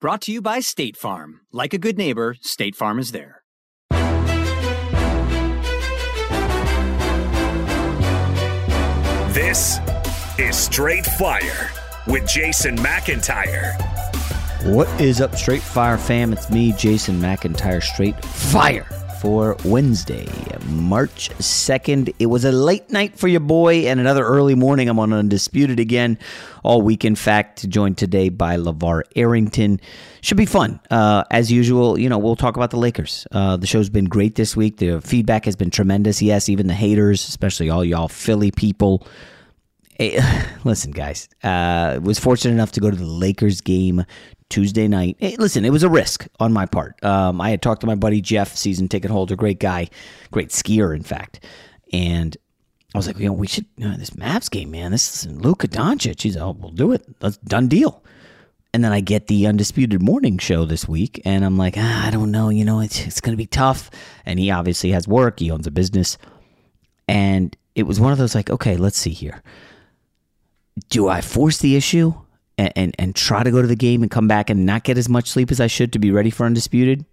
Brought to you by State Farm. Like a good neighbor, State Farm is there. This is Straight Fire with Jason McIntyre. What is up, Straight Fire fam? It's me, Jason McIntyre, Straight Fire for Wednesday, March 2nd. It was a late night for your boy and another early morning. I'm on Undisputed again all week, in fact, joined today by LaVar Arrington. Should be fun. Uh, as usual, you know, we'll talk about the Lakers. Uh, the show's been great this week. The feedback has been tremendous. Yes, even the haters, especially all y'all Philly people. Hey, listen, guys, uh, was fortunate enough to go to the Lakers game Tuesday night. Hey, listen, it was a risk on my part. Um, I had talked to my buddy Jeff, season ticket holder, great guy, great skier, in fact, and I was like, you know, we should you know, this Mavs game, man. This is Luka Doncic. He's, oh, we'll do it. That's done deal. And then I get the undisputed morning show this week, and I'm like, ah, I don't know. You know, it's it's going to be tough. And he obviously has work. He owns a business, and it was one of those like, okay, let's see here. Do I force the issue? and, and, and try to go to the game and come back and not get as much sleep as I should to be ready for undisputed.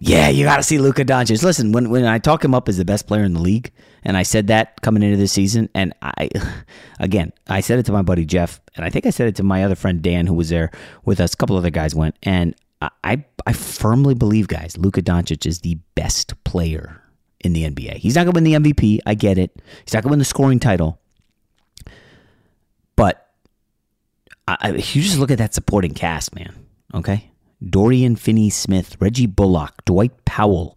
Yeah, you got to see Luka Doncic. Listen, when when I talk him up as the best player in the league, and I said that coming into this season, and I, again, I said it to my buddy Jeff, and I think I said it to my other friend Dan, who was there with us. A couple other guys went, and I I firmly believe, guys, Luka Doncic is the best player in the NBA. He's not going to win the MVP. I get it. He's not going to win the scoring title, but I, you just look at that supporting cast, man. Okay, Dorian Finney-Smith, Reggie Bullock, Dwight Powell,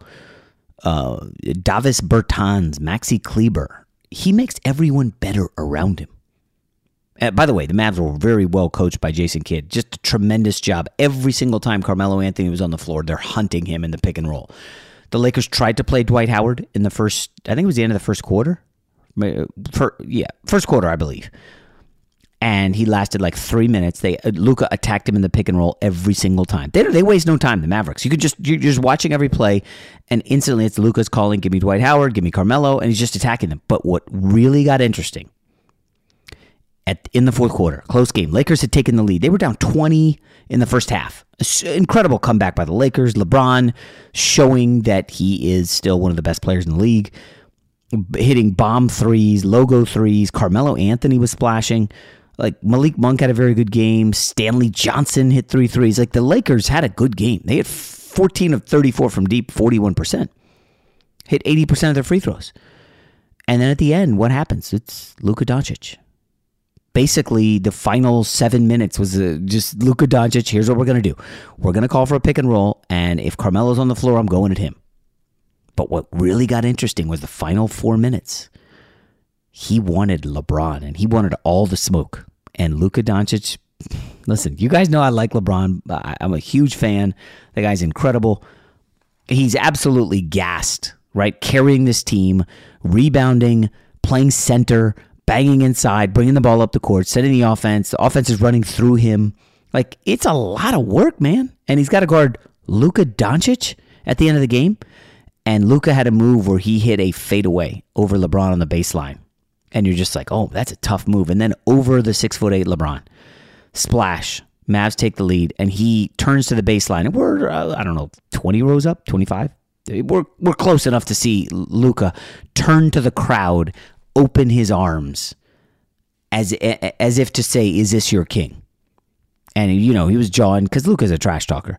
uh, Davis Bertans, Maxi Kleber. He makes everyone better around him. Uh, by the way, the Mavs were very well coached by Jason Kidd. Just a tremendous job. Every single time Carmelo Anthony was on the floor, they're hunting him in the pick and roll. The Lakers tried to play Dwight Howard in the first, I think it was the end of the first quarter. For, yeah, first quarter, I believe and he lasted like three minutes. They uh, Luka attacked him in the pick and roll every single time. They they waste no time. The Mavericks. You could just you're just watching every play, and instantly it's Luka's calling, "Give me Dwight Howard, give me Carmelo," and he's just attacking them. But what really got interesting at in the fourth quarter. Close game. Lakers had taken the lead. They were down 20 in the first half. Incredible comeback by the Lakers. LeBron showing that he is still one of the best players in the league, hitting bomb threes, logo threes. Carmelo Anthony was splashing. Like Malik Monk had a very good game. Stanley Johnson hit three threes. Like the Lakers had a good game. They had 14 of 34 from deep, 41%. Hit 80% of their free throws. And then at the end, what happens? It's Luka Doncic. Basically, the final seven minutes was uh, just Luka Doncic. Here's what we're going to do we're going to call for a pick and roll. And if Carmelo's on the floor, I'm going at him. But what really got interesting was the final four minutes. He wanted LeBron and he wanted all the smoke. And Luka Doncic, listen, you guys know I like LeBron. I'm a huge fan. The guy's incredible. He's absolutely gassed, right? Carrying this team, rebounding, playing center, banging inside, bringing the ball up the court, setting the offense. The offense is running through him. Like, it's a lot of work, man. And he's got to guard Luka Doncic at the end of the game. And Luka had a move where he hit a fadeaway over LeBron on the baseline. And you're just like, oh, that's a tough move. And then over the six foot eight LeBron. Splash. Mavs take the lead, and he turns to the baseline. And we're, uh, I don't know, 20 rows up, 25? We're, we're close enough to see Luka turn to the crowd, open his arms as, as if to say, Is this your king? And, you know, he was jawing because Luka's a trash talker.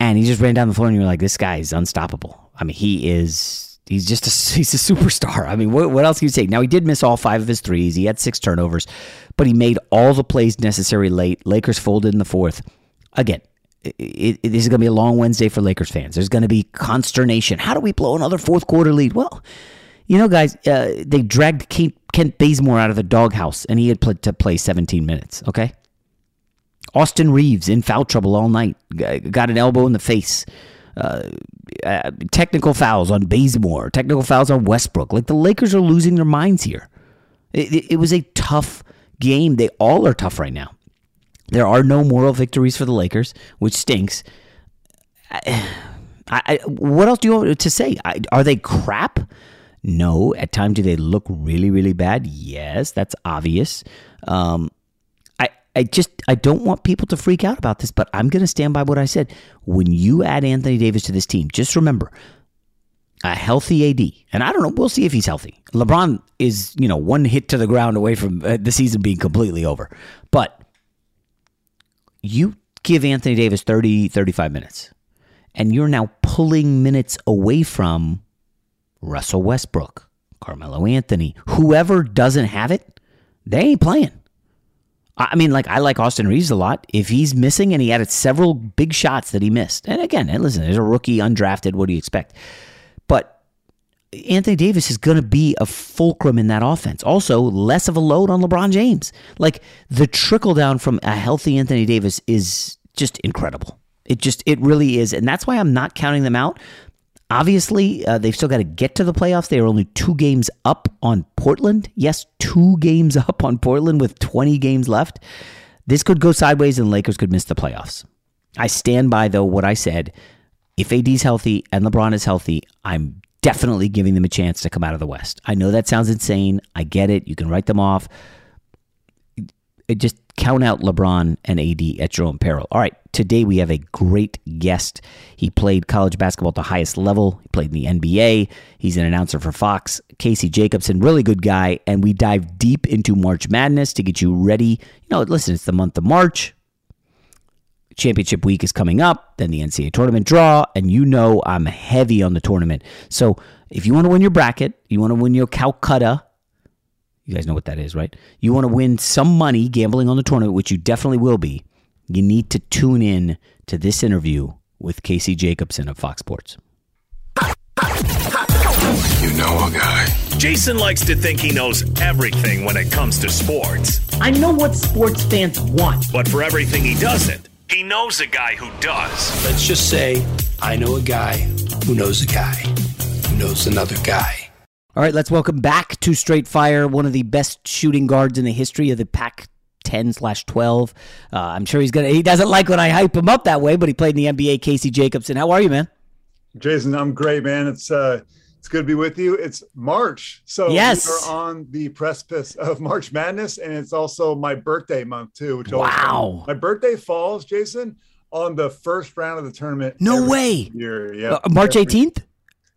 And he just ran down the floor, and you're like, This guy is unstoppable. I mean, he is he's just a, he's a superstar. I mean, what, what else can you say? Now he did miss all five of his threes. He had six turnovers, but he made all the plays necessary late. Lakers folded in the fourth. Again, it, it, this is going to be a long Wednesday for Lakers fans. There's going to be consternation. How do we blow another fourth quarter lead? Well, you know, guys, uh, they dragged Kent, Kent Bazemore out of the doghouse, and he had played to play 17 minutes. Okay. Austin Reaves in foul trouble all night. Got an elbow in the face. Uh, uh, technical fouls on Bazemore, technical fouls on Westbrook. Like the Lakers are losing their minds here. It, it, it was a tough game. They all are tough right now. There are no moral victories for the Lakers, which stinks. I, I, what else do you want to say? I, are they crap? No. At times, do they look really, really bad? Yes, that's obvious. Um, I just I don't want people to freak out about this, but I'm going to stand by what I said. When you add Anthony Davis to this team, just remember a healthy AD, and I don't know, we'll see if he's healthy. LeBron is, you know, one hit to the ground away from uh, the season being completely over. But you give Anthony Davis 30 35 minutes and you're now pulling minutes away from Russell Westbrook, Carmelo Anthony, whoever doesn't have it, they ain't playing. I mean, like I like Austin Reaves a lot. If he's missing, and he had several big shots that he missed, and again, and listen, there's a rookie undrafted. What do you expect? But Anthony Davis is going to be a fulcrum in that offense. Also, less of a load on LeBron James. Like the trickle down from a healthy Anthony Davis is just incredible. It just it really is, and that's why I'm not counting them out. Obviously, uh, they've still got to get to the playoffs. They are only two games up on Portland. Yes, two games up on Portland with 20 games left. This could go sideways and Lakers could miss the playoffs. I stand by, though, what I said. If AD's healthy and LeBron is healthy, I'm definitely giving them a chance to come out of the West. I know that sounds insane. I get it. You can write them off. It just count out LeBron and AD at your own peril. All right, today we have a great guest. He played college basketball at the highest level. He played in the NBA. He's an announcer for Fox. Casey Jacobsen, really good guy, and we dive deep into March Madness to get you ready. You know, listen, it's the month of March. Championship week is coming up, then the NCAA tournament draw, and you know I'm heavy on the tournament. So if you want to win your bracket, you want to win your Calcutta, you guys know what that is, right? You want to win some money gambling on the tournament, which you definitely will be. You need to tune in to this interview with Casey Jacobsen of Fox Sports. You know a guy. Jason likes to think he knows everything when it comes to sports. I know what sports fans want. But for everything he doesn't, he knows a guy who does. Let's just say I know a guy who knows a guy who knows another guy. All right, let's welcome back to Straight Fire, one of the best shooting guards in the history of the Pac 10 slash 12. Uh, I'm sure he's going to, he doesn't like when I hype him up that way, but he played in the NBA. Casey Jacobsen. How are you, man? Jason, I'm great, man. It's, uh, It's good to be with you. It's March. So yes. we are on the precipice of March Madness, and it's also my birthday month too. Which wow. My birthday falls, Jason, on the first round of the tournament. No way. Year. Yeah. Uh, March 18th?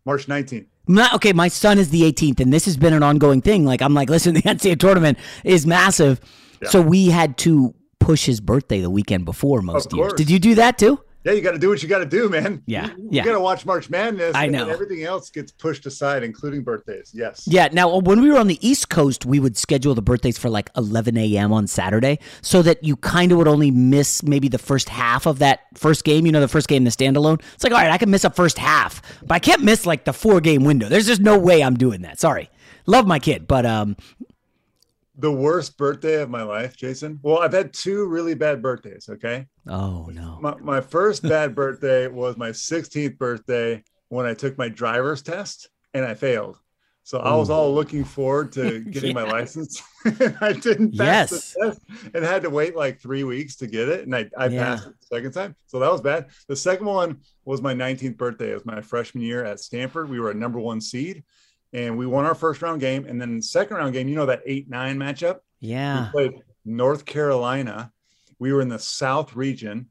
March 19th. Okay, my son is the 18th, and this has been an ongoing thing. Like, I'm like, listen, the NCAA tournament is massive. Yeah. So we had to push his birthday the weekend before most years. Did you do that too? Yeah, you got to do what you got to do, man. Yeah, you, yeah. You got to watch March Madness. I know. everything else gets pushed aside, including birthdays. Yes. Yeah. Now, when we were on the East Coast, we would schedule the birthdays for like 11 a.m. on Saturday, so that you kind of would only miss maybe the first half of that first game. You know, the first game, the standalone. It's like, all right, I can miss a first half, but I can't miss like the four game window. There's just no way I'm doing that. Sorry. Love my kid, but um, the worst birthday of my life, Jason. Well, I've had two really bad birthdays. Okay. Oh no. My, my first bad birthday was my 16th birthday when I took my driver's test and I failed. So Ooh. I was all looking forward to getting yeah. my license. I didn't pass yes. the test and had to wait like three weeks to get it. And I, I yeah. passed it the second time. So that was bad. The second one was my 19th birthday. It was my freshman year at Stanford. We were a number one seed and we won our first round game. And then second round game, you know that eight nine matchup. Yeah, we played North Carolina. We were in the South region,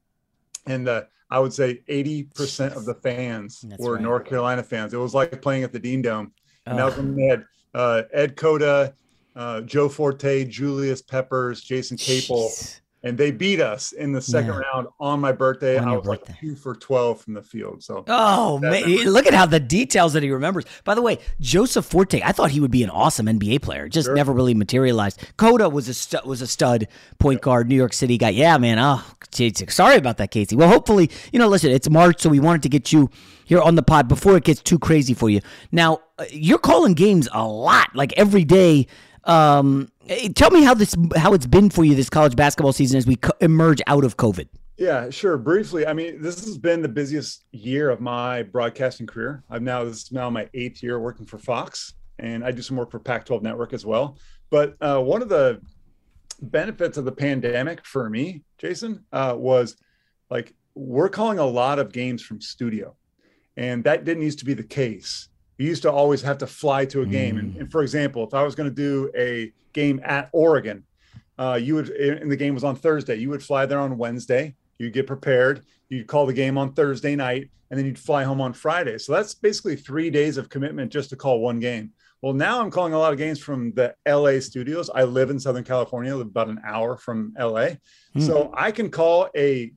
and uh, I would say eighty percent of the fans That's were right. North Carolina fans. It was like playing at the Dean Dome. And oh. that was when they had uh, Ed Cota, uh, Joe Forte, Julius Peppers, Jason Capel. Jeez and they beat us in the second yeah. round on my birthday. On I was birthday. like two for twelve from the field. So oh man, look at how the details that he remembers. By the way, Joseph Forte, I thought he would be an awesome NBA player. Just sure. never really materialized. Cota was a stu- was a stud point guard, New York City guy. Yeah, man. Oh, geez, sorry about that, Casey. Well, hopefully, you know, listen, it's March, so we wanted to get you here on the pod before it gets too crazy for you. Now, uh, you're calling games a lot, like every day. Um, tell me how this how it's been for you this college basketball season as we co- emerge out of COVID. Yeah, sure. Briefly, I mean, this has been the busiest year of my broadcasting career. I'm now this is now my eighth year working for Fox, and I do some work for Pac-12 Network as well. But uh, one of the benefits of the pandemic for me, Jason, uh, was like we're calling a lot of games from studio, and that didn't used to be the case. We used to always have to fly to a game, mm. and, and for example, if I was going to do a game at Oregon. Uh, you would, and the game was on Thursday. You would fly there on Wednesday. You'd get prepared. You'd call the game on Thursday night, and then you'd fly home on Friday. So that's basically three days of commitment just to call one game. Well, now I'm calling a lot of games from the LA studios. I live in Southern California, live about an hour from LA. Mm. So I can call a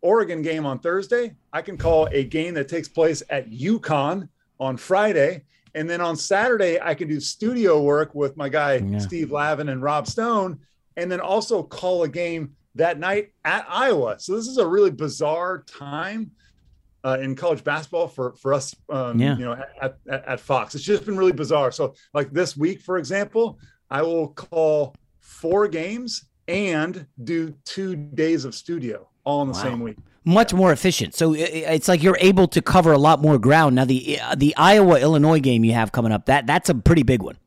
Oregon game on Thursday. I can call a game that takes place at UConn on Friday. And then on Saturday, I can do studio work with my guy, yeah. Steve Lavin and Rob Stone, and then also call a game that night at Iowa. So this is a really bizarre time uh, in college basketball for, for us, um, yeah. you know, at, at, at Fox. It's just been really bizarre. So like this week, for example, I will call four games and do two days of studio all in the wow. same week much more efficient. So it's like you're able to cover a lot more ground. Now the the Iowa Illinois game you have coming up that that's a pretty big one.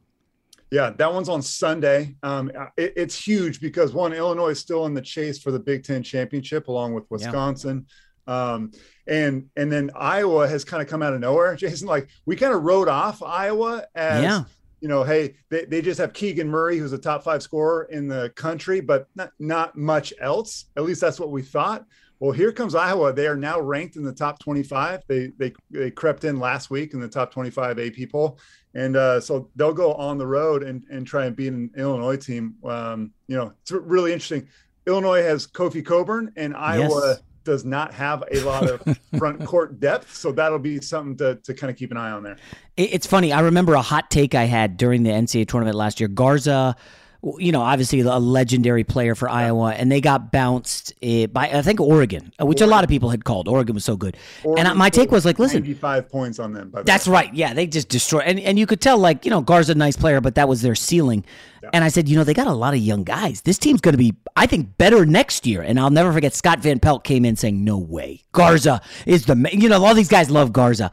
Yeah, that one's on Sunday. Um, it, it's huge because one Illinois is still in the chase for the Big Ten championship along with Wisconsin. Yeah. Um, and and then Iowa has kind of come out of nowhere. Jason, like we kind of wrote off Iowa as yeah you know, hey, they, they just have Keegan Murray, who's a top five scorer in the country, but not, not much else. At least that's what we thought. Well, here comes Iowa. They are now ranked in the top 25. They they they crept in last week in the top 25 AP poll, and uh, so they'll go on the road and and try and beat an Illinois team. Um, you know, it's really interesting. Illinois has Kofi Cockburn, and Iowa yes. does not have a lot of front court depth. So that'll be something to to kind of keep an eye on there. It's funny. I remember a hot take I had during the NCAA tournament last year. Garza you know, obviously a legendary player for Iowa, and they got bounced eh, by I think Oregon, uh, which Oregon. a lot of people had called. Oregon was so good, Oregon and my take was like, listen, ninety-five points on them. that's way. right. Yeah, they just destroyed, and and you could tell like you know Garza, nice player, but that was their ceiling. Yeah. And I said, you know, they got a lot of young guys. This team's going to be, I think, better next year. And I'll never forget Scott Van Pelt came in saying, no way, Garza is the, you know, all these guys love Garza.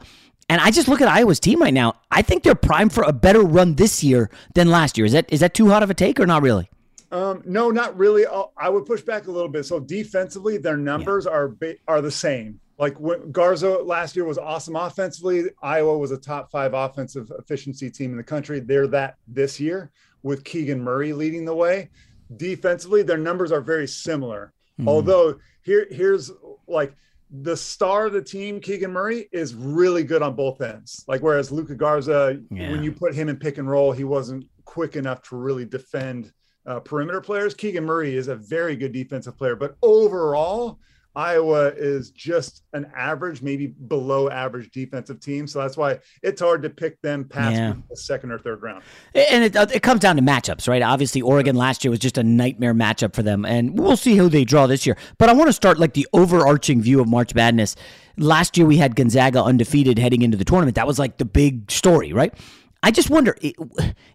And I just look at Iowa's team right now. I think they're primed for a better run this year than last year. Is that is that too hot of a take or not really? Um, no, not really. I'll, I would push back a little bit. So defensively, their numbers yeah. are are the same. like when Garza last year was awesome offensively. Iowa was a top five offensive efficiency team in the country. They're that this year with Keegan Murray leading the way. Defensively, their numbers are very similar. Mm-hmm. Although here, here's like the star of the team, Keegan Murray, is really good on both ends. Like whereas Luka Garza, yeah. when you put him in pick and roll, he wasn't quick enough to really defend uh, perimeter players. Keegan Murray is a very good defensive player, but overall, Iowa is just an average, maybe below average defensive team. So that's why it's hard to pick them past yeah. the second or third round. And it, uh, it comes down to matchups, right? Obviously, Oregon last year was just a nightmare matchup for them. And we'll see who they draw this year. But I want to start like the overarching view of March Madness. Last year, we had Gonzaga undefeated heading into the tournament. That was like the big story, right? I just wonder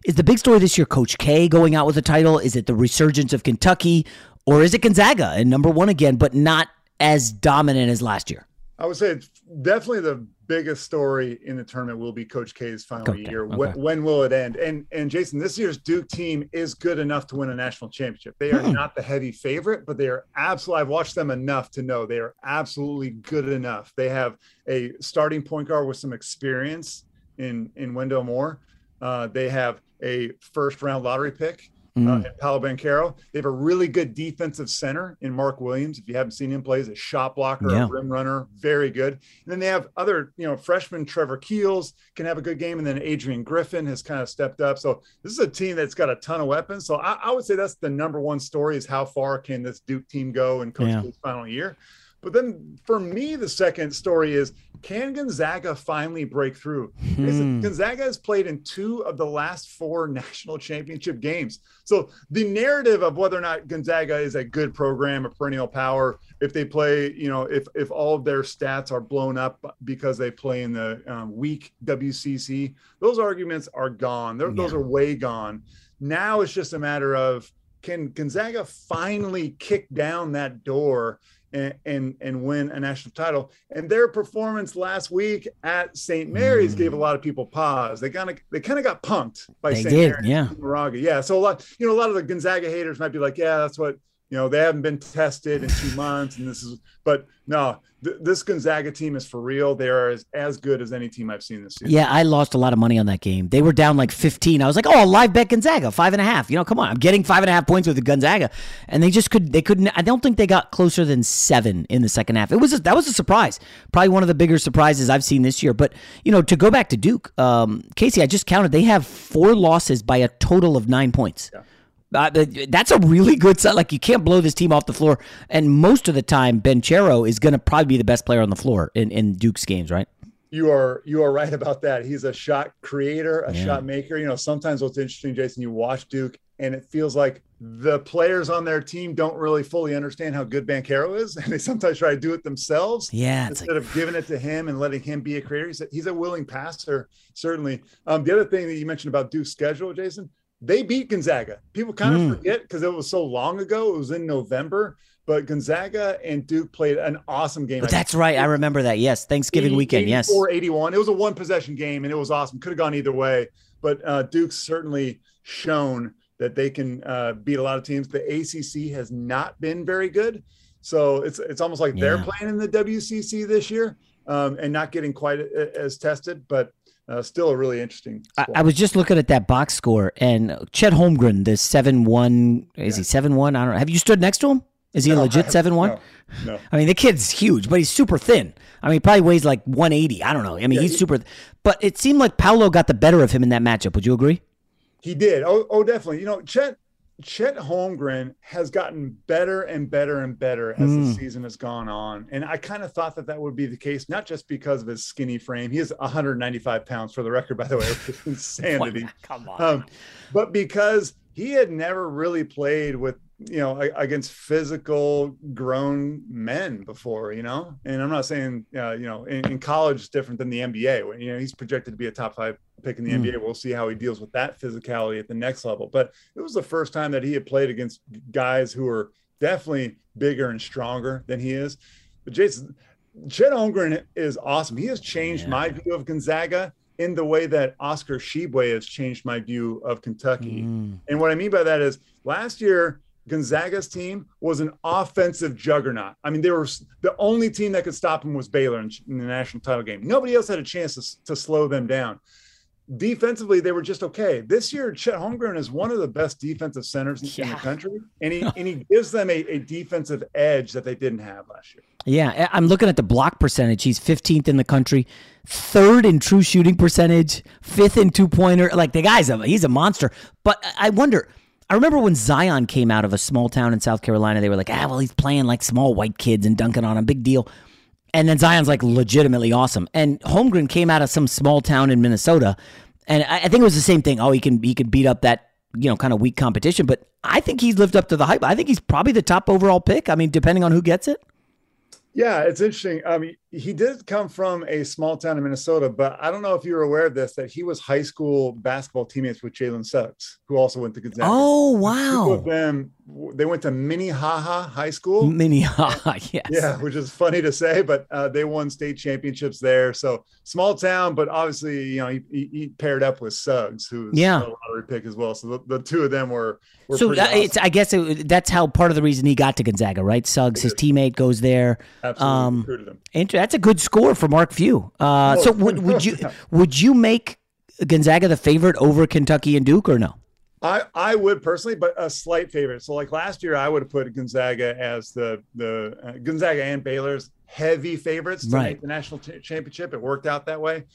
is the big story this year Coach K going out with a title? Is it the resurgence of Kentucky? Or is it Gonzaga and number one again, but not as dominant as last year? I would say definitely the biggest story in the tournament will be Coach K's final okay. year. Okay. When, when, will it end? And and Jason, this year's Duke team is good enough to win a national championship. They are hmm. not the heavy favorite, but they are absolutely. I've watched them enough to know they are absolutely good enough. They have a starting point guard with some experience in in Wendell Moore. Uh, they have a first round lottery pick mm. uh, and Paolo Banchero. They have a really good defensive center in Mark Williams. If you haven't seen him play, as a shot blocker, yeah. a rim runner, very good. And then they have other, you know, freshman Trevor Keels can have a good game, and then Adrian Griffin has kind of stepped up. So this is a team that's got a ton of weapons. So I, I would say that's the number one story: is how far can this Duke team go in Coach yeah. final year. But then for me, the second story is can Gonzaga finally break through? Hmm. Gonzaga has played in two of the last four national championship games. So the narrative of whether or not Gonzaga is a good program, a perennial power, if they play, you know, if if all of their stats are blown up because they play in the um, weak WCC, those arguments are gone. Yeah. Those are way gone. Now it's just a matter of can Gonzaga finally kick down that door and, and, and win a national title. And their performance last week at St. Mary's mm. gave a lot of people pause. They kind of they kind of got punked by St. Mary's. Yeah, Moraga. Yeah. So a lot, you know, a lot of the Gonzaga haters might be like, yeah, that's what you know. They haven't been tested in two months, and this is. But no, this Gonzaga team is for real. They are as, as good as any team I've seen this season. Yeah, I lost a lot of money on that game. They were down like 15. I was like, oh, live bet Gonzaga, five and a half. You know, come on. I'm getting five and a half points with the Gonzaga. And they just could, they couldn't, I don't think they got closer than seven in the second half. It was, a, that was a surprise. Probably one of the bigger surprises I've seen this year. But, you know, to go back to Duke, um, Casey, I just counted, they have four losses by a total of nine points. Yeah. Uh, that's a really good set. Like you can't blow this team off the floor, and most of the time, Banchero is going to probably be the best player on the floor in, in Duke's games, right? You are you are right about that. He's a shot creator, a yeah. shot maker. You know, sometimes what's interesting, Jason, you watch Duke, and it feels like the players on their team don't really fully understand how good Banchero is, and they sometimes try to do it themselves. Yeah, instead like... of giving it to him and letting him be a creator. He's a, he's a willing passer, certainly. Um, the other thing that you mentioned about Duke's schedule, Jason, they beat Gonzaga. People kind of mm. forget because it was so long ago. It was in November, but Gonzaga and Duke played an awesome game. That's right. I remember that. Yes. Thanksgiving 80, weekend. Yes. 81. It was a one possession game and it was awesome. Could have gone either way, but uh, Duke's certainly shown that they can uh, beat a lot of teams. The ACC has not been very good. So it's, it's almost like yeah. they're playing in the WCC this year um, and not getting quite as tested, but uh, still a really interesting. I, I, was just looking at that box score, and Chet Holmgren, the seven one, is yeah. he seven one? I don't know. Have you stood next to him? Is he no, a legit seven one? No, no, I mean, the kid's huge, but he's super thin. I mean, he probably weighs like one eighty. I don't know. I mean, yeah, he's he, super. But it seemed like Paolo got the better of him in that matchup. Would you agree? He did. Oh, oh, definitely. You know, Chet Chet Holmgren has gotten better and better and better as mm. the season has gone on. And I kind of thought that that would be the case, not just because of his skinny frame. He is 195 pounds for the record, by the way, insanity. Come on. Um, but because he had never really played with you know against physical grown men before you know and i'm not saying uh, you know in, in, college it's different than the nba when you know he's projected to be a top five pick in the mm. nba we'll see how he deals with that physicality at the next level but it was the first time that he had played against guys who are definitely bigger and stronger than he is but jason Chet Holmgren is awesome. He has changed yeah. my view of Gonzaga in the way that Oscar Tshiebwe has changed my view of Kentucky. Mm. And what I mean by that is last year, Gonzaga's team was an offensive juggernaut. I mean, they were the only team that could stop them was Baylor in, in the national title game. Nobody else had a chance to, to slow them down defensively they were just okay. This year, Chet Holmgren is one of the best defensive centers in, yeah. in the country, and he and he gives them a, a, defensive edge that they didn't have last year. Yeah, I'm looking at the block percentage. He's 15th in the country, third in true shooting percentage, fifth in two pointer. Like the guy's a he's a monster. But I wonder. I remember when Zion came out of a small town in South Carolina, they were like, ah, well, he's playing like small white kids and dunking on a big deal. And then Zion's like legitimately awesome. And Holmgren came out of some small town in Minnesota, and I, think it was the same thing. Oh, he can he can beat up that you know kind of weak competition, but I think he's lived up to the hype. I think he's probably the top overall pick. I mean, depending on who gets it. Yeah, it's interesting. I mean, he did come from a small town in Minnesota, but I don't know if you were aware of this that he was high school basketball teammates with Jalen Suggs, who also went to Gonzaga. Oh wow! Two of them they went to Minnehaha High School. Minnehaha, yes. Yeah, which is funny to say, but uh, they won state championships there. So small town, but obviously, you know, he, he paired up with Suggs, who's yeah. a lottery pick as well. So the, the two of them were. were so uh, awesome. it's, I guess it, that's how part of the reason he got to Gonzaga, right? Suggs, his teammate, goes there. Absolutely um, recruited him. That's a good score for Mark Few. Uh, oh, so would, would you would you make Gonzaga the favorite over Kentucky and Duke or no? I, I would personally, but a slight favorite. So like last year, I would have put Gonzaga as the the uh, Gonzaga and Baylor's heavy favorites to right. make the national championship. It worked out that way.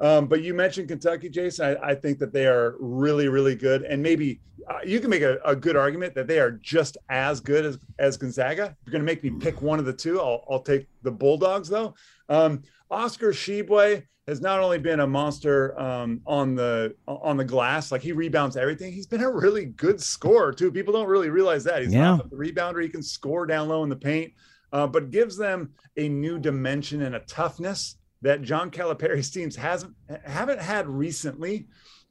Um, but you mentioned Kentucky, Jason. I, I, think that they are really, really good, and maybe uh, you can make a, a, good argument that they are just as good as as Gonzaga. If you're going to make me pick one of the two, I'll, I'll take the Bulldogs though. Um, Oscar Tshiebwe has not only been a monster um, on the on the glass, like he rebounds everything. He's been a really good scorer too. People don't really realize that he's yeah. not a rebounder. He can score down low in the paint, uh, but gives them a new dimension and a toughness that John Calipari's teams hasn't haven't had recently.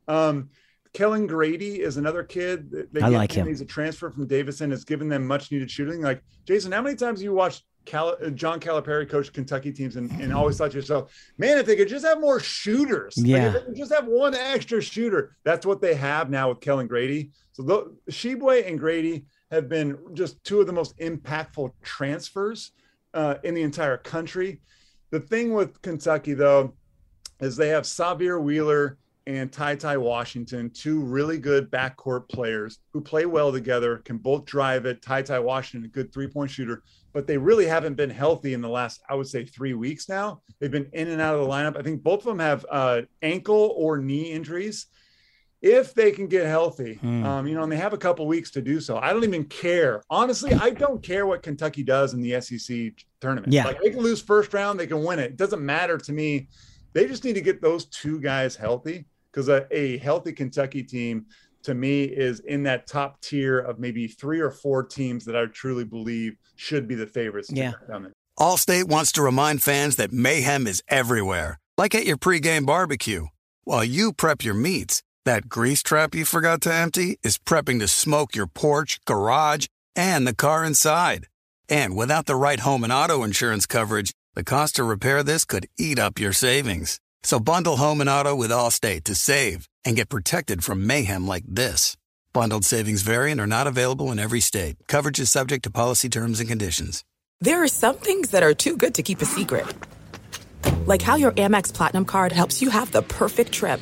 Um, Kellan Grady is another kid. They I like him. He's a transfer from Davidson. Has given them much needed shooting. Like Jason, how many times have you watched Cal- uh, John Calipari coached Kentucky teams and, and always thought to yourself, man, if they could just have more shooters, yeah, like just have one extra shooter. That's what they have now with Kellan Grady. So the Tshiebwe and Grady have been just two of the most impactful transfers uh, in the entire country. The thing with Kentucky though is they have Sahvir Wheeler and Ty Ty Washington, two really good backcourt players who play well together, can both drive it. Ty Ty Washington, a good three point shooter, but they really haven't been healthy in the last, I would say, three weeks now. They've been in and out of the lineup. I think both of them have uh, ankle or knee injuries. If they can get healthy, mm. um, you know, and they have a couple weeks to do so. I don't even care. Honestly, I don't care what Kentucky does in the SEC tournament. Yeah. Like they can lose first round, they can win it. It doesn't matter to me. They just need to get those two guys healthy because a, a healthy Kentucky team to me is in that top tier of maybe three or four teams that I truly believe should be the favorites. Yeah. Allstate wants to remind fans that mayhem is everywhere, like at your pregame barbecue. While you prep your meats, that grease trap you forgot to empty is prepping to smoke your porch, garage, and the car inside. And without the right home and auto insurance coverage, the cost to repair this could eat up your savings. So bundle home and auto with Allstate to save and get protected from mayhem like this. Bundled savings variant are not available in every state. Coverage is subject to policy terms and conditions. There are some things that are too good to keep a secret. Like how your Amex Platinum card helps you have the perfect trip.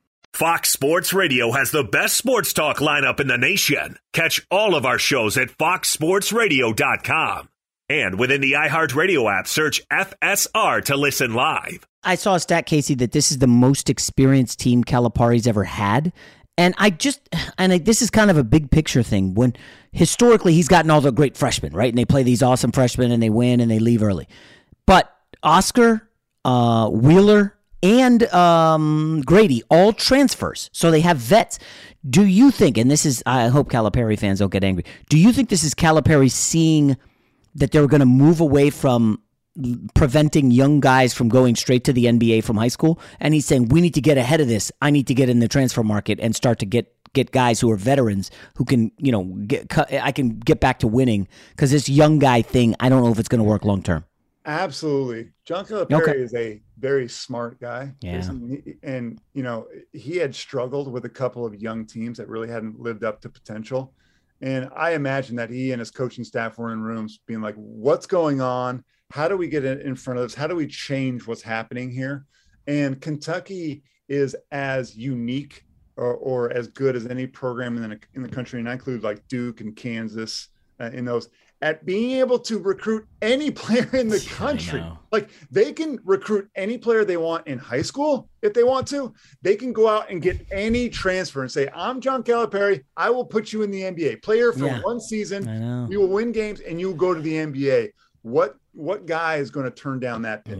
Fox Sports Radio has the best sports talk lineup in the nation. Catch all of our shows at foxsportsradio.com. And within the iHeartRadio app, search FSR to listen live. I saw a stat, Casey, that this is the most experienced team Calipari's ever had. And I just, and I, this is kind of a big picture thing. When historically he's gotten all the great freshmen, right? And they play these awesome freshmen and they win and they leave early. But Oscar, uh, Wheeler, and um, Grady all transfers, so they have vets. Do you think, and this is, I hope Calipari fans don't get angry. Do you think this is Calipari seeing that they're going to move away from preventing young guys from going straight to the NBA from high school, and he's saying we need to get ahead of this. I need to get in the transfer market and start to get get guys who are veterans who can, you know, get I can get back to winning because this young guy thing, I don't know if it's going to work long term. Absolutely. John Calipari Okay. is a very smart guy. Yeah. And, you know, he had struggled with a couple of young teams that really hadn't lived up to potential. And I imagine that he and his coaching staff were in rooms being like, what's going on? How do we get in in front of this? How do we change what's happening here? And Kentucky is as unique or, or as good as any program in the, in the country. And I include like Duke and Kansas uh, in those at being able to recruit any player in the country. Like they can recruit any player they want in high school if they want to. They can go out and get any transfer and say, "I'm John Calipari. I will put you in the NBA. Player for Yeah. one season. You will win games and you will go to the NBA." What what guy is going to turn down that pitch?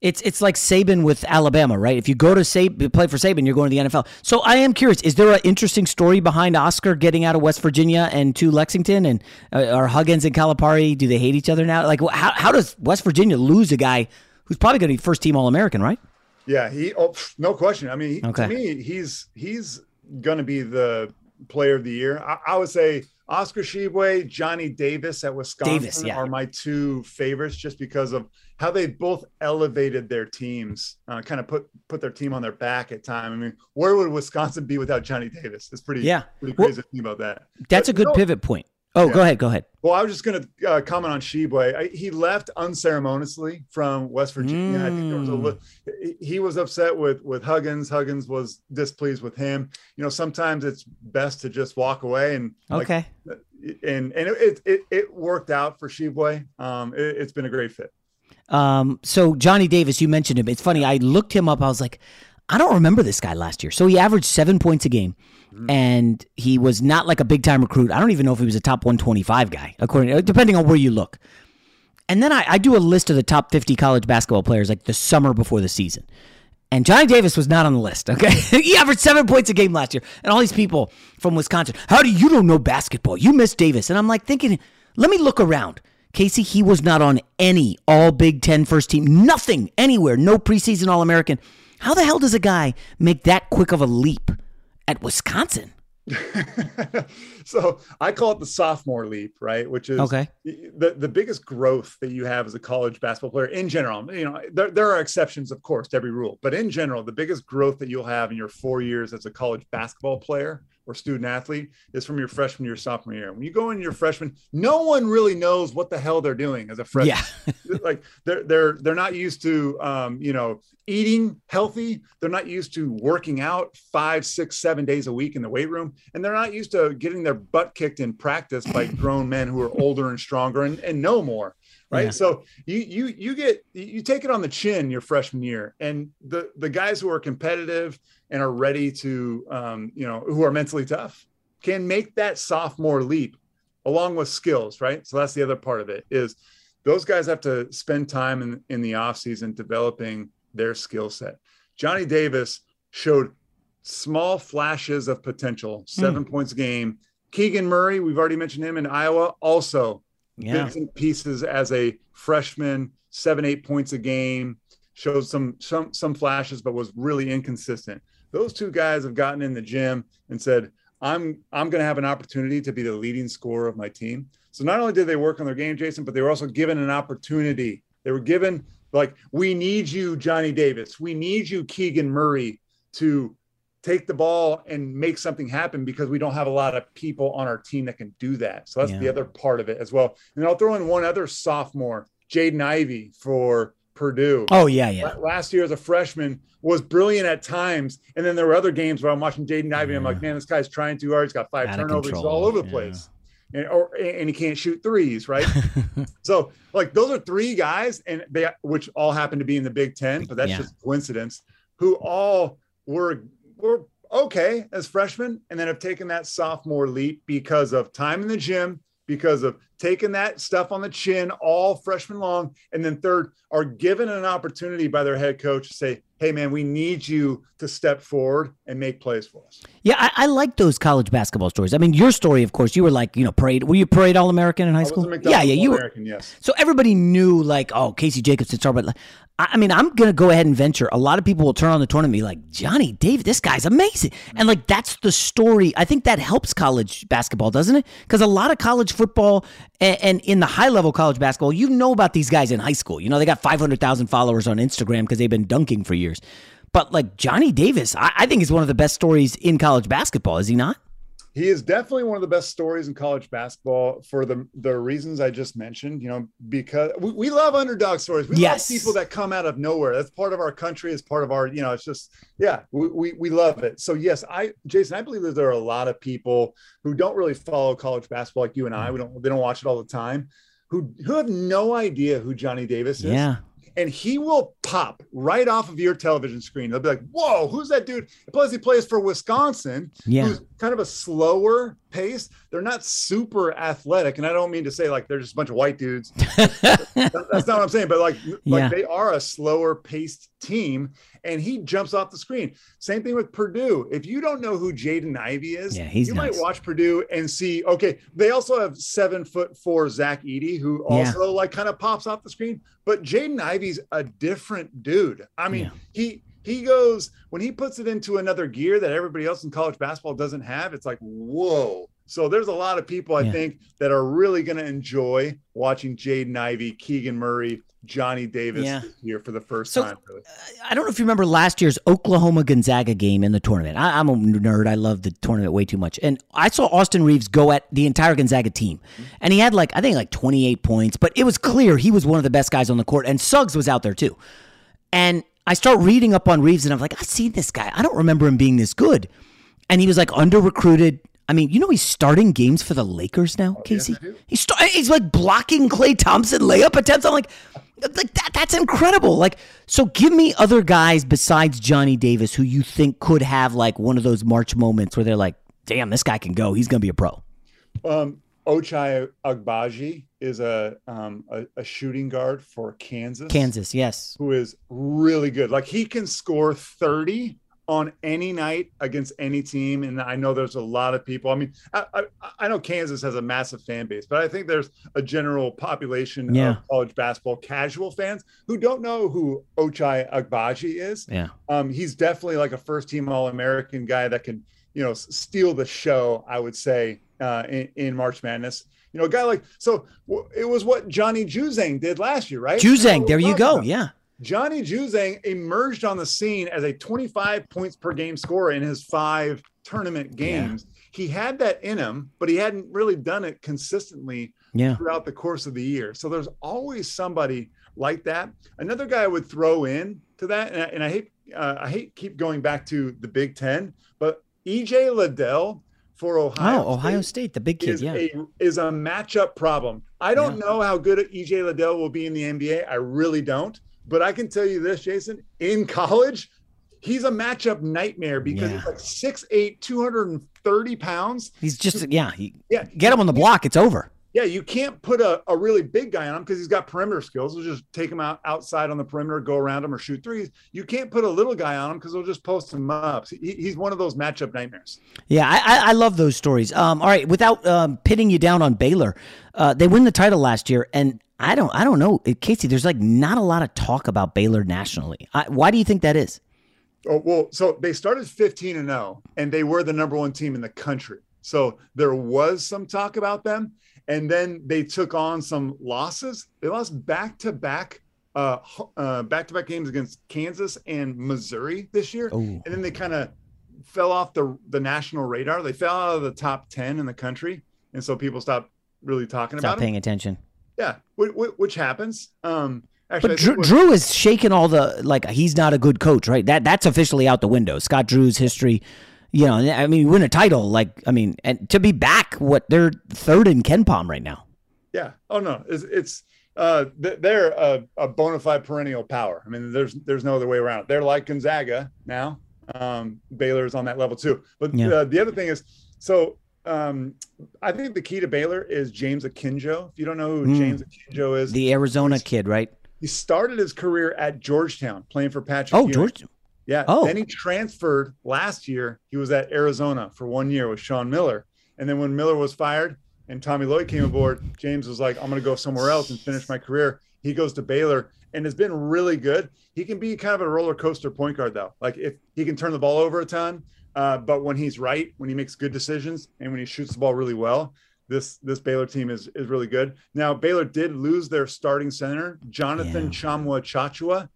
It's it's like Saban with Alabama, right? If you go to Saban, play for Saban, you're going to the NFL. So I am curious: is there an interesting story behind Oscar getting out of West Virginia and to Lexington? And uh, are Huggins and Calipari do they hate each other now? Like, how how does West Virginia lose a guy who's probably going to be first team All American, right? Yeah, he. Oh, no question. I mean, he, Okay. to me, he's he's going to be the player of the year. I, I would say Oscar Tshiebwe, Johnny Davis at Wisconsin Davis, yeah. are my two favorites, just because of how they both elevated their teams, uh, kind of put put their team on their back at time. I mean, where would Wisconsin be without Johnny Davis? It's pretty Yeah. pretty Well, crazy to think about that. That's But a good no- pivot point. Oh, Yeah. go ahead, go ahead. well, I was just going to uh, comment on Tshiebwe. I, he left unceremoniously from West Virginia. I think there was a li- he was upset with with Huggins. Huggins was displeased with him. You know, sometimes it's best to just walk away and like, Okay. and and it it, it worked out for Tshiebwe. Um, it, it's been a great fit. Um, so Johnny Davis, you mentioned him. It's funny. I looked him up. I was like, I don't remember this guy last year. So he averaged seven points a game, and he was not like a big time recruit. I don't even know if he was a top 125 guy, according uh, depending on where you look. And then I, I do a list of the top 50 college basketball players like the summer before the season. And Johnny Davis was not on the list. Okay, he averaged seven points a game last year, and all these people from Wisconsin. How do you don't know basketball? You miss Davis, and I'm like thinking, let me look around. Casey, he was not on any All Big Ten first team, nothing anywhere, no preseason All American. How the hell does a guy make that quick of a leap at Wisconsin? so I call it the sophomore leap, right? Which is Okay. the, the biggest growth that you have as a college basketball player in general. You know, there, there are exceptions, of course, to every rule, but in general, the biggest growth that you'll have in your four years as a college basketball player or student athlete is from your freshman year, sophomore year. When you go in your freshman, no one really knows what the hell they're doing as a freshman. Yeah. like they're they're they're not used to um, you know eating healthy. They're not used to working out five, six, seven days a week in the weight room, and they're not used to getting their butt kicked in practice by grown men who are older and stronger and, and know more. Right. Yeah. So you you you get you take it on the chin your freshman year, and the the guys who are competitive and are ready to um, you know who are mentally tough can make that sophomore leap along with skills. Right. So that's the other part of it is those guys have to spend time in, in the offseason developing their skill set. Johnny Davis showed small flashes of potential, seven points a game. Keegan Murray, we've already mentioned him in Iowa, also Yeah. bits and pieces as a freshman, seven, eight points a game, showed some some some flashes, but was really inconsistent. Those two guys have gotten in the gym and said, I'm I'm gonna have an opportunity to be the leading scorer of my team. So not only did they work on their game, Jason, but they were also given an opportunity. They were given like, we need you, Johnny Davis. We need you, Keegan Murray, to take the ball and make something happen because we don't have a lot of people on our team that can do that. So that's the other part of it as well. And I'll throw in one other sophomore, Jaden Ivey, for Purdue. Oh, yeah, yeah. Last year as a freshman was brilliant at times. And then there were other games where I'm watching Jaden Ivey. I'm like, man, this guy's trying too hard. He's got five Out turnovers. He's all over the yeah. place. And, or, and he can't shoot threes, right? so like those are three guys, and they which all happen to be in the Big Ten, but that's Yeah. just coincidence. Who all were were okay as freshmen, and then have taken that sophomore leap because of time in the gym, because of taking that stuff on the chin all freshman long, and then third are given an opportunity by their head coach to say, "Hey, man, we need you to step forward and make plays for us." Yeah, I, I like those college basketball stories. I mean, your story, of course, you were like, you know, parade. Were you parade All American in high school? yeah, yeah, you were. Yes. So everybody knew, like, oh, Casey Jacobsen star, but like, I mean, I'm gonna go ahead and venture. A lot of people will turn on the tournament and be like, Johnny Davis, this guy's amazing, and like that's the story. I think that helps college basketball, doesn't it? Because a lot of college football and, and in the high level college basketball, you know about these guys in high school. You know, they got 500,000 followers on Instagram because they've been dunking for years. But like Johnny Davis, I, I think is one of the best stories in college basketball. Is he not? He is definitely one of the best stories in college basketball for the the reasons I just mentioned. You know, because we, we love underdog stories. We Yes. love people that come out of nowhere. That's part of our country. It's part of our. You know, it's just yeah, we, we we love it. So yes, I Jason, I believe that there are a lot of people who don't really follow college basketball like you and I. Mm. We don't. They don't watch it all the time. Who who have no idea who Johnny Davis is Yeah. And he will pop right off of your television screen. They'll be like, "Whoa, who's that dude?" Plus, he plays for Wisconsin, Yeah. who's kind of a slower pace. They're not super athletic, and I don't mean to say like they're just a bunch of white dudes. That's not what I'm saying, but like, like Yeah. they are a slower paced team, and he jumps off the screen. Same thing with Purdue. If you don't know who Jaden Ivey is, Yeah, he's you nice. might watch Purdue and see. Okay, they also have seven foot four Zach Edey, who Yeah. also like kind of pops off the screen. But Jaden Ivey's a different dude. I mean, he he goes when he puts it into another gear that everybody else in college basketball doesn't have. It's like whoa. So there's a lot of people I Yeah. think that are really going to enjoy watching Jaden Ivey Keegan Murray, Johnny Davis Yeah. here for the first So, time. Really. Uh, I don't know if you remember last year's Oklahoma Gonzaga game in the tournament. I, I'm a nerd. I love the tournament way too much. And I saw Austin Reaves go at the entire Gonzaga team. Mm-hmm. And he had like, I think like 28 points, but it was clear he was one of the best guys on the court. And Suggs was out there too. And I start reading up on Reaves and I'm like, I've seen this guy. I don't remember him being this good. And he was like under recruited. I mean, you know he's starting games for the Lakers now, Casey. he's start, he's like blocking Klay Thompson layup attempts. I'm like, like that. That's incredible. Like, so give me other guys besides Johnny Davis who you think could have like one of those March moments where they're like, damn, this guy can go. He's gonna be a pro. Um, Ochai Agbaji is a, um, a a shooting guard for Kansas. Kansas, yes. who is really good. Like he can score 30 on any night against any team. And I know there's a lot of people. I mean, I, I, I know Kansas has a massive fan base, but I think there's a general population Yeah. of college basketball casual fans who don't know who Ochai Agbaji is. Yeah. Um, he's definitely like a first team All American guy that can, you know, steal the show. I would say uh, in, in March Madness. You know, a guy like so it was what Johnny Juzang did last year, right? Juzang, there you go. About. Yeah. Johnny Juzang emerged on the scene as a 25 points per game scorer in his five tournament games. Yeah. He had that in him, but he hadn't really done it consistently yeah. throughout the course of the year. So there's always somebody like that. Another guy I would throw in to that, and I, and I hate uh, I hate keep going back to the Big Ten, but EJ Liddell for Ohio. Oh, Ohio State, State the big kid, is yeah, a, is a matchup problem. I don't yeah. know how good EJ Liddell will be in the NBA. I really don't. But I can tell you this, Jason, in college, he's a matchup nightmare because yeah. he's like 6'8, 230 pounds. He's just, yeah, he, yeah. Get him on the block, it's over. Yeah, you can't put a, a really big guy on him because he's got perimeter skills. He'll just take him out outside on the perimeter, go around him, or shoot threes. You can't put a little guy on him because they'll just post him up. He, he's one of those matchup nightmares. Yeah, I, I love those stories. Um, all right, without um, pitting you down on Baylor, uh, they win the title last year, and I don't, I don't know, Casey. There's like not a lot of talk about Baylor nationally. I, why do you think that is? Oh well, so they started 15 and 0, and they were the number one team in the country. So there was some talk about them and then they took on some losses. They lost back to back, uh, back to back games against Kansas and Missouri this year, Ooh. and then they kind of fell off the the national radar. They fell out of the top ten in the country, and so people stopped really talking Stop about paying them. attention. Yeah, which, which happens. Um, actually, but Drew, Drew is shaking all the like he's not a good coach, right? That that's officially out the window. Scott Drew's history you know, I mean, win a title, like, I mean, and to be back, what they're third in KenPom right now. Yeah. Oh no, it's, it's uh, they're a, a bona fide perennial power. I mean, there's there's no other way around it. They're like Gonzaga now. Um, Baylor's on that level too. But yeah. uh, the other thing is, so um, I think the key to Baylor is James Akinjo. If you don't know who mm. James Akinjo is, the Arizona kid, right? He started his career at Georgetown playing for Patrick. Oh, Ewing. George. Yeah. Oh. Then he transferred last year. He was at Arizona for one year with Sean Miller. And then when Miller was fired and Tommy Lloyd came aboard, James was like, I'm going to go somewhere else and finish my career. He goes to Baylor and has been really good. He can be kind of a roller coaster point guard, though. Like if he can turn the ball over a ton, uh, but when he's right, when he makes good decisions, and when he shoots the ball really well, this this Baylor team is is really good. Now Baylor did lose their starting center, Jonathan yeah. Tchamwa Tchatchoua.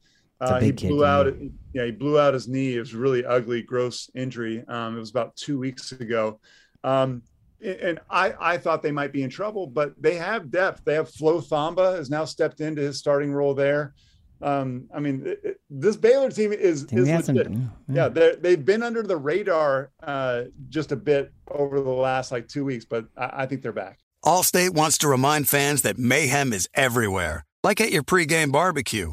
Uh, he blew kid, out. Yeah. yeah, he blew out his knee. It was really ugly, gross injury. Um, it was about two weeks ago. Um, and I, I thought they might be in trouble, but they have depth. They have Flo Thamba has now stepped into his starting role there. Um, I mean, it, it, this Baylor team is, is legit. yeah, yeah they've been under the radar uh, just a bit over the last like two weeks, but I, I think they're back. Allstate wants to remind fans that mayhem is everywhere, like at your pregame barbecue.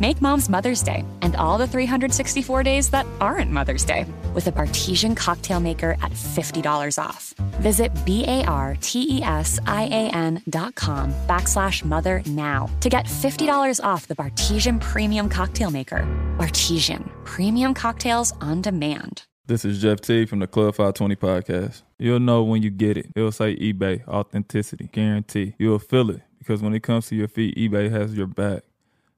Make mom's Mother's Day and all the 364 days that aren't Mother's Day with a Bartesian cocktail maker at $50 off. Visit B-A-R-T-E-S-I-A-N dot com backslash mother now to get $50 off the Bartesian Premium Cocktail Maker. Bartesian, premium cocktails on demand. This is Jeff T from the Club 520 podcast. You'll know when you get it. It'll say eBay, authenticity, guarantee. You'll feel it because when it comes to your feet, eBay has your back.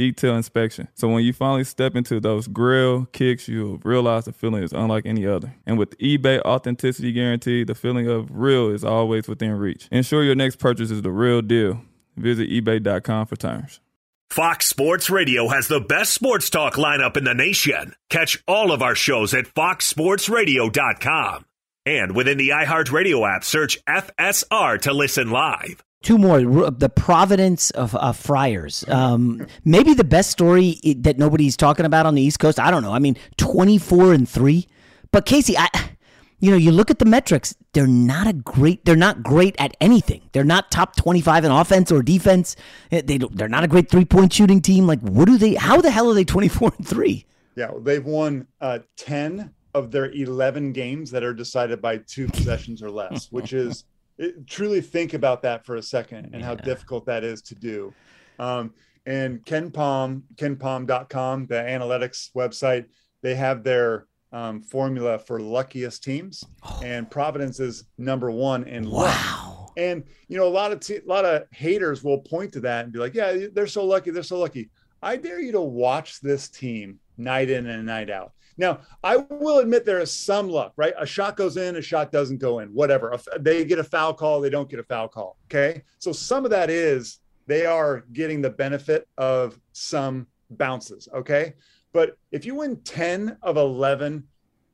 detailed inspection. So when you finally step into those grill kicks, you'll realize the feeling is unlike any other. And with eBay authenticity guarantee, the feeling of real is always within reach. Ensure your next purchase is the real deal. Visit eBay.com for terms. Fox Sports Radio has the best sports talk lineup in the nation. Catch all of our shows at foxsportsradio.com. And within the iHeartRadio app, search FSR to listen live. Two more. The Providence of uh, Friars. Um, maybe the best story that nobody's talking about on the East Coast. I don't know. I mean, 24 and 3. But Casey, I you know, you look at the metrics, they're not a great they're not great at anything. They're not top 25 in offense or defense. Eh, they they're not a great three-point shooting team. Like what do they how the hell are they 24 and 3? Yeah, they've won uh, 10 of their 11 games that are decided by two possessions or less, which is it, truly think about that for a second and yeah. how difficult that is to do. Um, and KenPom, kenpom.com, the analytics website, they have their um, formula for luckiest teams, oh. and Providence is number one in wow. luck. And you know, a lot of a lot of haters will point to that and be like, "Yeah, they're so lucky. They're so lucky." I dare you to watch this team night in and night out. Now, I will admit there is some luck, right? A shot goes in, a shot doesn't go in, whatever. They get a foul call, they don't get a foul call. Okay. So some of that is they are getting the benefit of some bounces. Okay. But if you win 10 of 11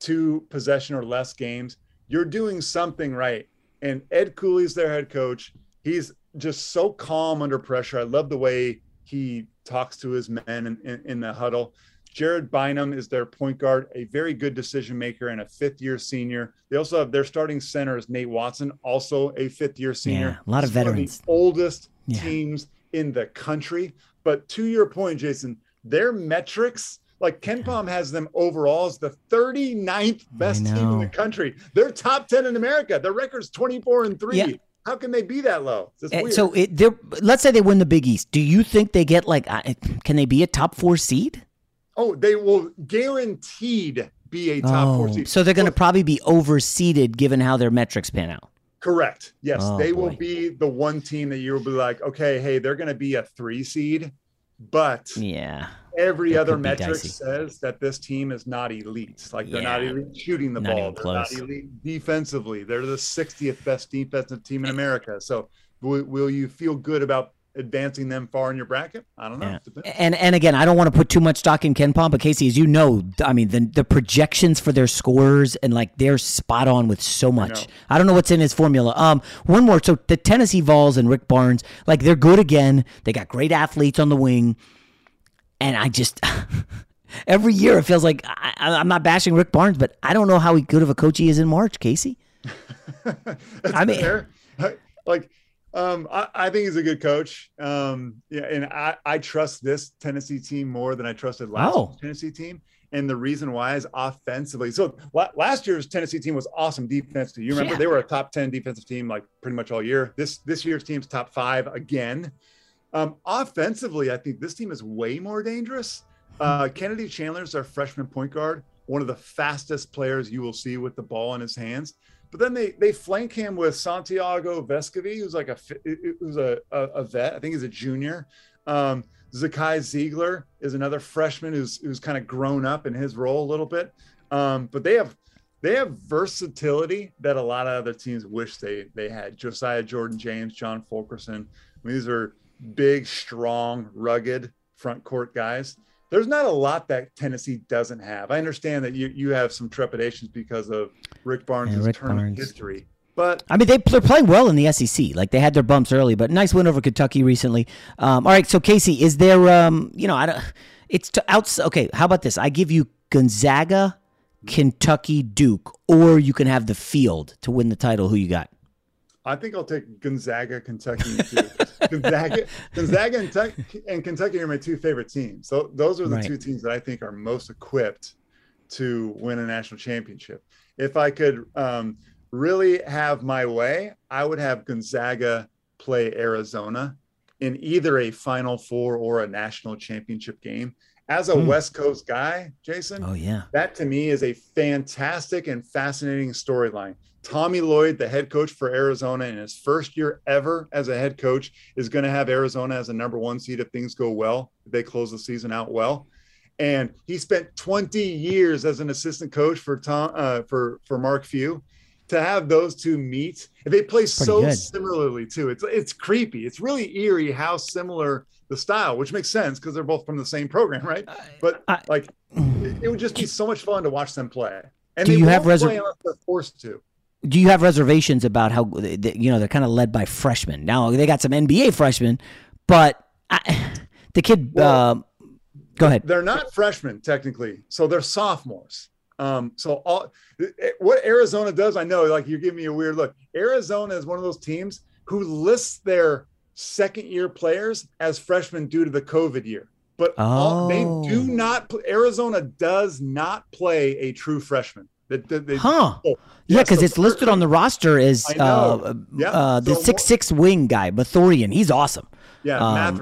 two possession or less games, you're doing something right. And Ed Cooley's their head coach. He's just so calm under pressure. I love the way he talks to his men in, in, in the huddle. Jared Bynum is their point guard, a very good decision maker and a fifth year senior. They also have their starting center is Nate Watson, also a fifth year senior. Yeah, a lot of veterans. Of oldest yeah. teams in the country. But to your point, Jason, their metrics like KenPom has them overall as the 39th best team in the country. They're top 10 in America. Their record's 24 and 3. Yeah. How can they be that low? Uh, so it, let's say they win the Big East. Do you think they get like can they be a top 4 seed? Oh, they will guaranteed be a top oh, 4 seed. So they're going to probably be overseeded given how their metrics pan out. Correct. Yes, oh, they boy. will be the one team that you'll be like, okay, hey, they're going to be a 3 seed, but Yeah every other metric says that this team is not elite. Like they're yeah. not elite shooting the not ball. They're close. not elite defensively. They're the 60th best defensive team in America. So will, will you feel good about advancing them far in your bracket? I don't know. Yeah. And and again, I don't want to put too much stock in KenPom, but Casey, as you know, I mean the the projections for their scores and like they're spot on with so much. I, I, don't know what's in his formula. Um, one more. So the Tennessee Vols and Rick Barnes, like they're good again. They got great athletes on the wing and I just every year it feels like I, am not bashing Rick Barnes, but I don't know how good of a coach he is in March, Casey. I mean, fair. like, um, I, I, think he's a good coach. Um, yeah, and I, I trust this Tennessee team more than I trusted last oh. Tennessee team. And the reason why is offensively. So last year's Tennessee team was awesome defensively. You remember yeah. they were a top 10 defensive team like pretty much all year. This this year's team's top five again. Um, offensively, I think this team is way more dangerous. Uh, Kennedy Chandler is our freshman point guard. one of the fastest players you will see with the ball in his hands. But then they they flank him with Santiago Vescovi, who's like a who's a, a, a vet. I think he's a junior. Um, Zakai Zeigler is another freshman who's who's kind of grown up in his role a little bit. Um, but they have they have versatility that a lot of other teams wish they they had. Josiah Jordan James, John Fulkerson. I mean, these are big, strong, rugged front court guys. There's not a lot that Tennessee doesn't have. I understand that you you have some trepidations because of Rick Barnes' yeah, Rick tournament Barnes. history. But I mean, they, they're playing well in the SEC. Like they had their bumps early, but nice win over Kentucky recently. Um, all right, so Casey, is there? Um, you know, I don't. It's to outs. Okay, how about this? I give you Gonzaga, Kentucky, Duke, or you can have the field to win the title. Who you got? I think I'll take Gonzaga, Kentucky, Gonzaga, Gonzaga, and, Te- and, Kentucky are my two favorite teams. So those are the right. two teams that I think are most equipped to win a national championship. If I could um, really have my way, I would have Gonzaga play Arizona in either a Final Four or a national championship game as a mm. West Coast guy, Jason, oh yeah, that to me is a fantastic and fascinating storyline. Tommy Lloyd, the head coach for Arizona in his first year ever as a head coach, is going to have Arizona as a number one seed if things go well, if they close the season out well. And he spent 20 years as an assistant coach for Tom uh, for for Mark Few. To have those two meet, they play so good. similarly too. It's it's creepy. It's really eerie how similar the style, which makes sense because they're both from the same program, right? But I, like, it, it, would just be so much fun to watch them play. And do you have reservations? They're forced to. Do you have reservations about how you know they're kind of led by freshmen? Now they got some NBA freshmen, but I, the kid. Well, uh, go ahead. They're not freshmen technically, so they're sophomores. Um, so all what Arizona does, I know, like you're giving me a weird look. Arizona is one of those teams who lists their second year players as freshmen due to the COVID year. But oh. all, they do oh. not, Arizona does not play a true freshman. They, they, they, huh. Oh, yeah, because it's listed on the roster as uh, yeah. uh, the so six six wing guy, Mathurin. He's awesome. Yeah, um,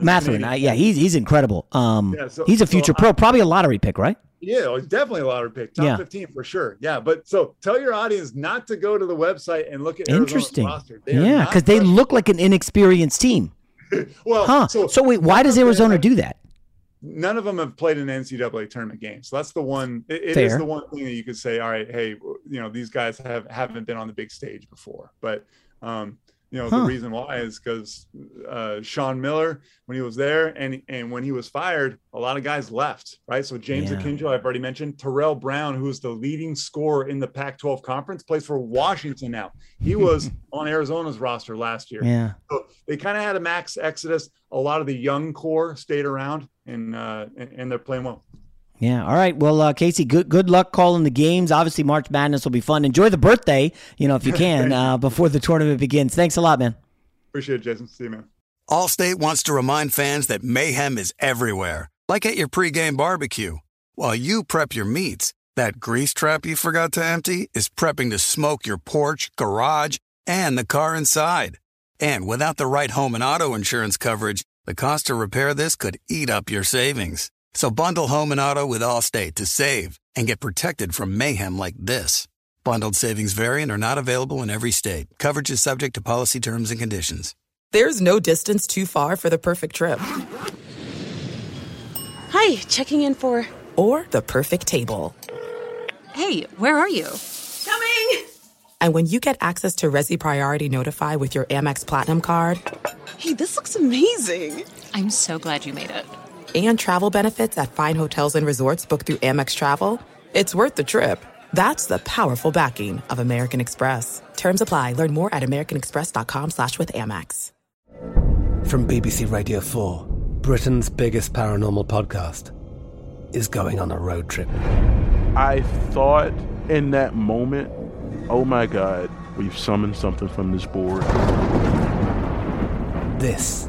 Mathurin. I, I, yeah, he's he's incredible. Um, yeah, so, he's a future so pro, probably a lottery pick, right? Yeah, it's definitely a lottery pick, top yeah. 15 for sure. Yeah, but so tell your audience not to go to the website and look at interesting. yeah, because they look like an inexperienced team. well, huh? So, so wait, why does Arizona do that? None of them have played an NCAA tournament game, so that's the one. it, it is the one thing that you could say. All right, hey, you know these guys have haven't been on the big stage before, but um, you know, huh. the reason why is because uh, Sean Miller, when he was there, and and when he was fired, a lot of guys left, right? So James yeah. Akinjo, I've already mentioned. Terrell Brown, who's the leading scorer in the Pac-12 conference, plays for Washington now. He was on Arizona's roster last year. Yeah. So they kind of had a max exodus. A lot of the young core stayed around, and uh, and they're playing well. Yeah. All right. Well, uh, Casey, good good luck calling the games. Obviously, March Madness will be fun. Enjoy the birthday, you know, if you can, uh, before the tournament begins. Thanks a lot, man. Appreciate it, Jason. See you, man. Allstate wants to remind fans that mayhem is everywhere, like at your pregame barbecue. While you prep your meats, that grease trap you forgot to empty is prepping to smoke your porch, garage, and the car inside. And without the right home and auto insurance coverage, the cost to repair this could eat up your savings. So bundle home and auto with Allstate to save and get protected from mayhem like this. Bundled savings variant are not available in every state. Coverage is subject to policy terms and conditions. There's no distance too far for the perfect trip. Hi, checking in for. Or the perfect table. Hey, where are you? Coming! And when you get access to Resy Priority Notify with your Amex Platinum card. Hey, this looks amazing! I'm so glad you made it and travel benefits at fine hotels and resorts booked through Amex Travel, it's worth the trip. That's the powerful backing of American Express. Terms apply. Learn more at americanexpress.com slash with Amex. From BBC Radio 4, Britain's biggest paranormal podcast is going on a road trip. I thought in that moment, oh my God, we've summoned something from this board. This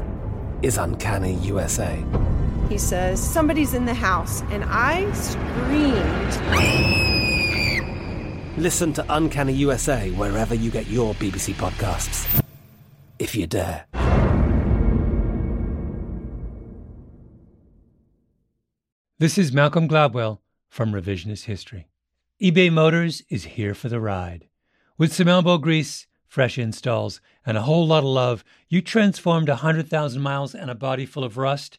is Uncanny USA he says, Somebody's in the house. And I screamed. Listen to Uncanny USA wherever you get your BBC podcasts, if you dare. This is Malcolm Gladwell from revisionist history. eBay Motors is here for the ride. With some elbow grease, fresh installs, and a whole lot of love, you transformed a 100,000 miles and a body full of rust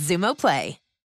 Xumo Play.